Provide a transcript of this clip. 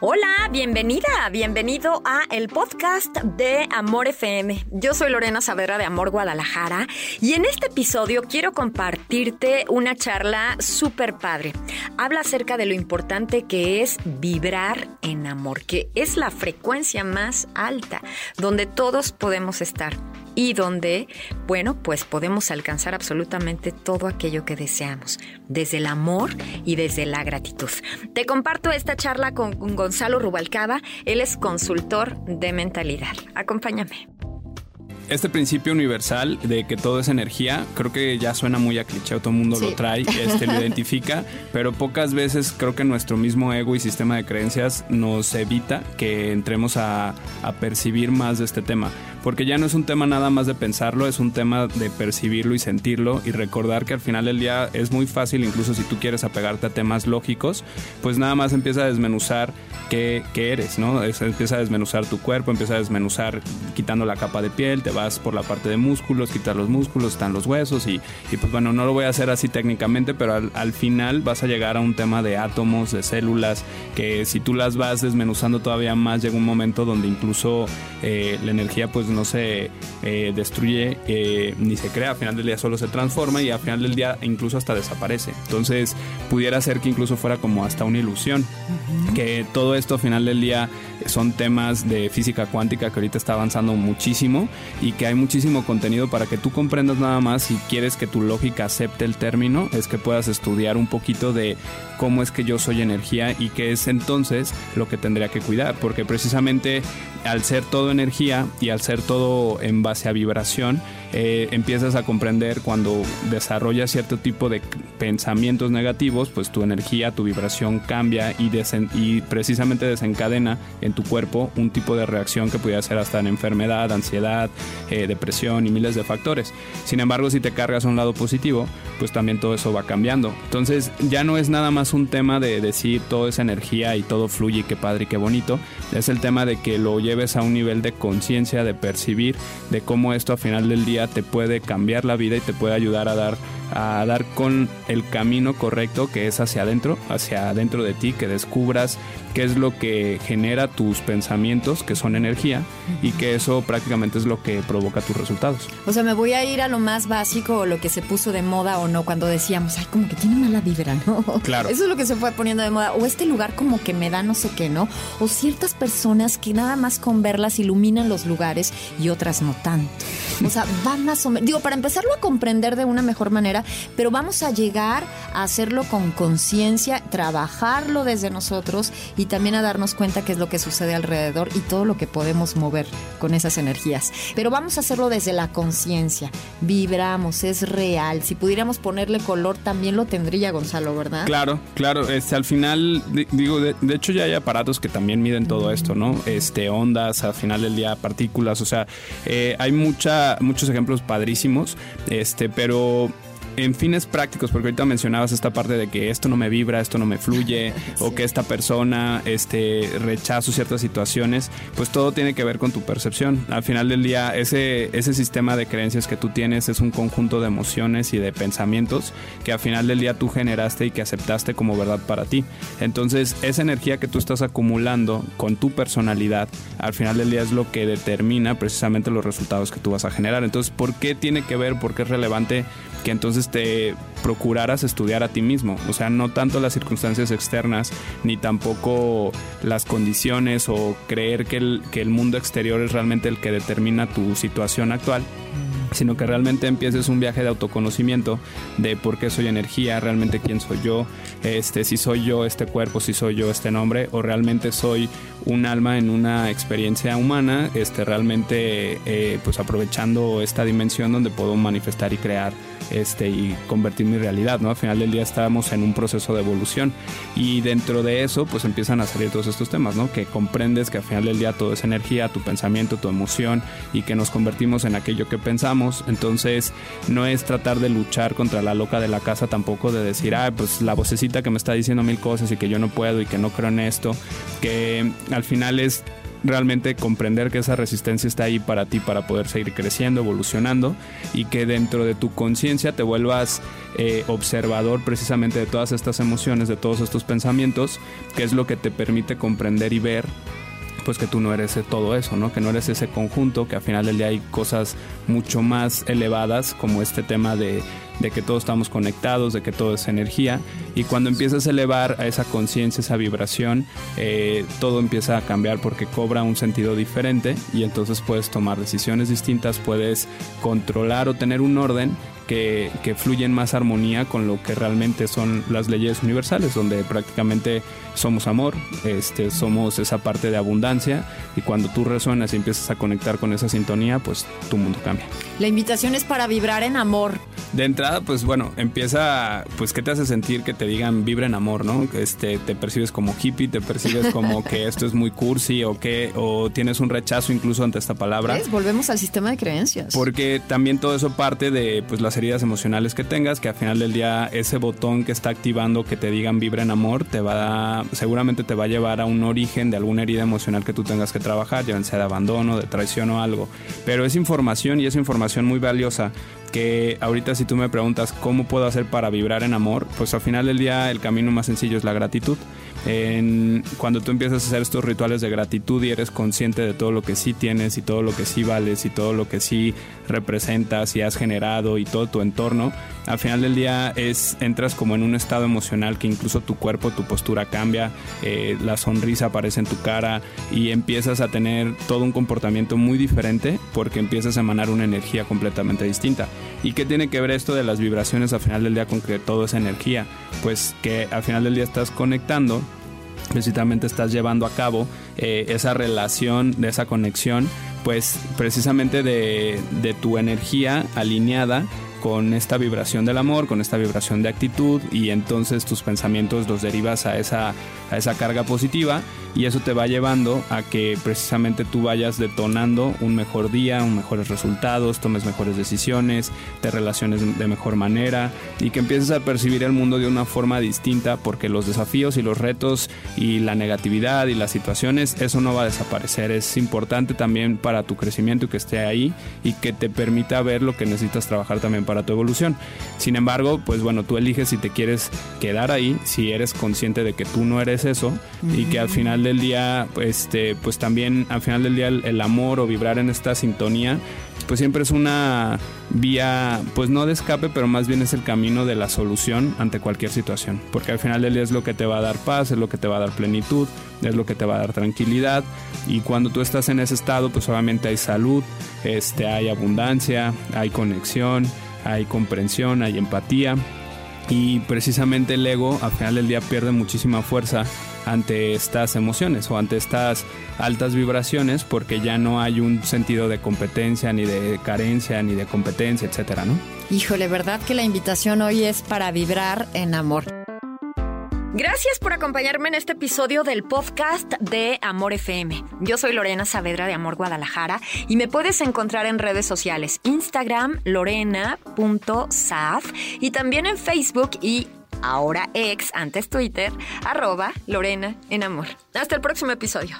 Hola, bienvenida, bienvenido a el podcast de Amor FM. Yo soy Lorena Saavedra de Amor Guadalajara y en este episodio quiero compartirte una charla súper padre. Habla acerca de lo importante que es vibrar en amor, que es la frecuencia más alta donde todos podemos estar y donde, bueno, pues podemos alcanzar absolutamente todo aquello que deseamos, desde el amor y desde la gratitud. Te comparto esta charla con Gonzalo Rubalcaba, él es consultor de mentalidad. Acompáñame este principio universal de que todo es energía, creo que ya suena muy a cliché, todo el mundo lo trae, este, lo identifica, pero pocas veces creo que nuestro mismo ego y sistema de creencias nos evita que entremos a, a percibir más de este tema porque ya no es un tema nada más de pensarlo, es un tema de percibirlo y sentirlo y recordar que al final del día es muy fácil, incluso si tú quieres apegarte a temas lógicos, pues nada más empieza a desmenuzar qué, eres, ¿no? empieza a desmenuzar tu cuerpo, empieza a desmenuzar quitando la capa de piel, te vas por la parte de músculos, quitas los músculos, están los huesos y, pues bueno, no lo voy a hacer así técnicamente, pero al, final vas a llegar a un tema de átomos, de células, que si tú las vas desmenuzando todavía más, llega un momento donde incluso eh, la energía pues no se eh, destruye eh, ni se crea, al final del día solo se transforma y al final del día incluso hasta desaparece. Entonces pudiera ser que incluso fuera como hasta una ilusión, que todo esto al final del día son temas de física cuántica que ahorita está avanzando muchísimo y que hay muchísimo contenido para que tú comprendas nada más. Si quieres que tu lógica acepte el término, es que puedas estudiar un poquito de cómo es que yo soy energía y qué es entonces lo que tendría que cuidar, porque precisamente al ser todo energía y al ser todo en base a vibración, eh, empiezas a comprender cuando desarrollas cierto tipo de pensamientos negativos, pues tu energía, tu vibración cambia y, y precisamente desencadena en tu cuerpo un tipo de reacción que pudiera ser hasta en enfermedad, ansiedad, eh, depresión y miles de factores. Sin embargo, si te cargas a un lado positivo, pues también todo eso va cambiando. Entonces ya no es nada más un tema de decir todo es energía y todo fluye y qué padre y qué bonito. Es el tema de que lo lleves a un nivel de conciencia, de percibir, de cómo esto a final del día te puede cambiar la vida y te puede ayudar a dar a dar con el camino correcto que es hacia adentro, hacia adentro de ti, que descubras qué es lo que genera tus pensamientos, que son energía, y que eso prácticamente es lo que provoca tus resultados. O sea, me voy a ir a lo más básico, o lo que se puso de moda o no, cuando decíamos, ay, como que tiene mala vibra, ¿no? Claro. Eso es lo que se fue poniendo de moda. O este lugar como que me da no sé qué, ¿no? O ciertas personas que nada más con verlas iluminan los lugares y otras no tanto. O sea, va más o menos. Digo, para empezarlo a comprender de una mejor manera, pero vamos a llegar a hacerlo con conciencia, trabajarlo desde nosotros y también a darnos cuenta qué es lo que sucede alrededor y todo lo que podemos mover con esas energías. Pero vamos a hacerlo desde la conciencia. Vibramos, es real. Si pudiéramos ponerle color, también lo tendría Gonzalo, ¿verdad? Claro, claro. Este, al final, digo, de, hecho ya hay aparatos que también miden todo esto, ¿no? Este, ondas, al final del día, partículas, o sea, eh, hay mucha, muchos ejemplos padrísimos, este, pero en fines prácticos, porque ahorita mencionabas esta parte de que esto no me vibra, esto no me fluye, o que esta persona este, rechazo ciertas situaciones, pues todo tiene que ver con tu percepción. Al final del día, ese, ese sistema de creencias que tú tienes es un conjunto de emociones y de pensamientos que al final del día tú generaste y que aceptaste como verdad para ti. Entonces, esa energía que tú estás acumulando con tu personalidad, al final del día es lo que determina precisamente los resultados que tú vas a generar. Entonces, ¿por qué tiene que ver? ¿Por qué es relevante que entonces te procuraras estudiar a ti mismo. O sea, no tanto las circunstancias externas, ni tampoco las condiciones o creer que el, que el mundo exterior es realmente el que determina tu situación actual, sino que realmente empieces un viaje de autoconocimiento de por qué soy energía, realmente quién soy yo, este, si soy yo este cuerpo, si soy yo este nombre, o realmente soy un alma en una experiencia humana, este, realmente eh, pues aprovechando esta dimensión donde puedo manifestar y crear este, y convertir mi realidad, ¿no? Al final del día estamos en un proceso de evolución y dentro de eso pues empiezan a salir todos estos temas, ¿no? Que comprendes que al final del día todo es energía, tu pensamiento, tu emoción y que nos convertimos en aquello que pensamos, entonces no es tratar de luchar contra la loca de la casa tampoco de decir, ah, pues la vocecita que me está diciendo mil cosas y que yo no puedo y que no creo en esto, que al final es realmente comprender que esa resistencia está ahí para ti para poder seguir creciendo, evolucionando y que dentro de tu conciencia te vuelvas eh, observador precisamente de todas estas emociones, de todos estos pensamientos, que es lo que te permite comprender y ver pues que tú no eres todo eso, ¿no? Que no eres ese conjunto, que al final del día hay cosas mucho más elevadas como este tema de, de que todos estamos conectados, de que todo es energía y cuando empiezas a elevar a esa conciencia, esa vibración, eh, todo empieza a cambiar porque cobra un sentido diferente y entonces puedes tomar decisiones distintas, puedes controlar o tener un orden que, que fluye en más armonía con lo que realmente son las leyes universales, donde prácticamente somos amor, este, somos esa parte de abundancia y cuando tú resuenas y empiezas a conectar con esa sintonía, pues tu mundo cambia. La invitación es para vibrar en amor. De entrada, pues bueno, empieza, pues ¿qué te hace sentir que te digan vibra en amor, no? Este, te percibes como hippie, te percibes como que esto es muy cursi o que, o tienes un rechazo incluso ante esta palabra. Volvemos al sistema de creencias. Porque también todo eso parte de pues las heridas emocionales que tengas, que al final del día ese botón que está activando que te digan vibra en amor, te va a, seguramente te va a llevar a un origen de alguna herida emocional que tú tengas que trabajar, ya sea de abandono, de traición o algo. Pero es información y es información muy valiosa ahorita si tú me preguntas cómo puedo hacer para vibrar en amor, pues al final del día el camino más sencillo es la gratitud. En, cuando tú empiezas a hacer estos rituales de gratitud y eres consciente de todo lo que sí tienes y todo lo que sí vales y todo lo que sí representas y has generado y todo tu entorno, al final del día es entras como en un estado emocional que incluso tu cuerpo, tu postura cambia, eh, la sonrisa aparece en tu cara y empiezas a tener todo un comportamiento muy diferente porque empiezas a emanar una energía completamente distinta. ¿Y qué tiene que ver esto de las vibraciones al final del día con que todo es energía? Pues que al final del día estás conectando precisamente estás llevando a cabo eh, esa relación, de esa conexión, pues precisamente de, de tu energía alineada con esta vibración del amor, con esta vibración de actitud y entonces tus pensamientos los derivas a esa, a esa carga positiva y eso te va llevando a que precisamente tú vayas detonando un mejor día, un mejores resultados, tomes mejores decisiones, te relaciones de mejor manera y que empieces a percibir el mundo de una forma distinta porque los desafíos y los retos y la negatividad y las situaciones, eso no va a desaparecer. Es importante también para tu crecimiento que esté ahí y que te permita ver lo que necesitas trabajar también para tu evolución. Sin embargo, pues bueno, tú eliges si te quieres quedar ahí, si eres consciente de que tú no eres eso y que al final del día, este, pues también al final del día el, amor o vibrar en esta sintonía, pues siempre es una vía, pues no de escape, pero más bien es el camino de la solución ante cualquier situación. Porque al final del día es lo que te va a dar paz, es lo que te va a dar plenitud, es lo que te va a dar tranquilidad. Y cuando tú estás en ese estado, pues obviamente hay salud, este, hay abundancia, hay conexión, hay comprensión, hay empatía. Y precisamente el ego al final del día pierde muchísima fuerza ante estas emociones o ante estas altas vibraciones porque ya no hay un sentido de competencia, ni de carencia, ni de competencia, etcétera, ¿no? Híjole, ¿verdad que la invitación hoy es para vibrar en amor? Gracias por acompañarme en este episodio del podcast de Amor FM. Yo soy Lorena Saavedra de Amor Guadalajara y me puedes encontrar en redes sociales, Instagram lorena.saf y también en Facebook y ahora ex, antes Twitter, arroba Lorena en Amor. Hasta el próximo episodio.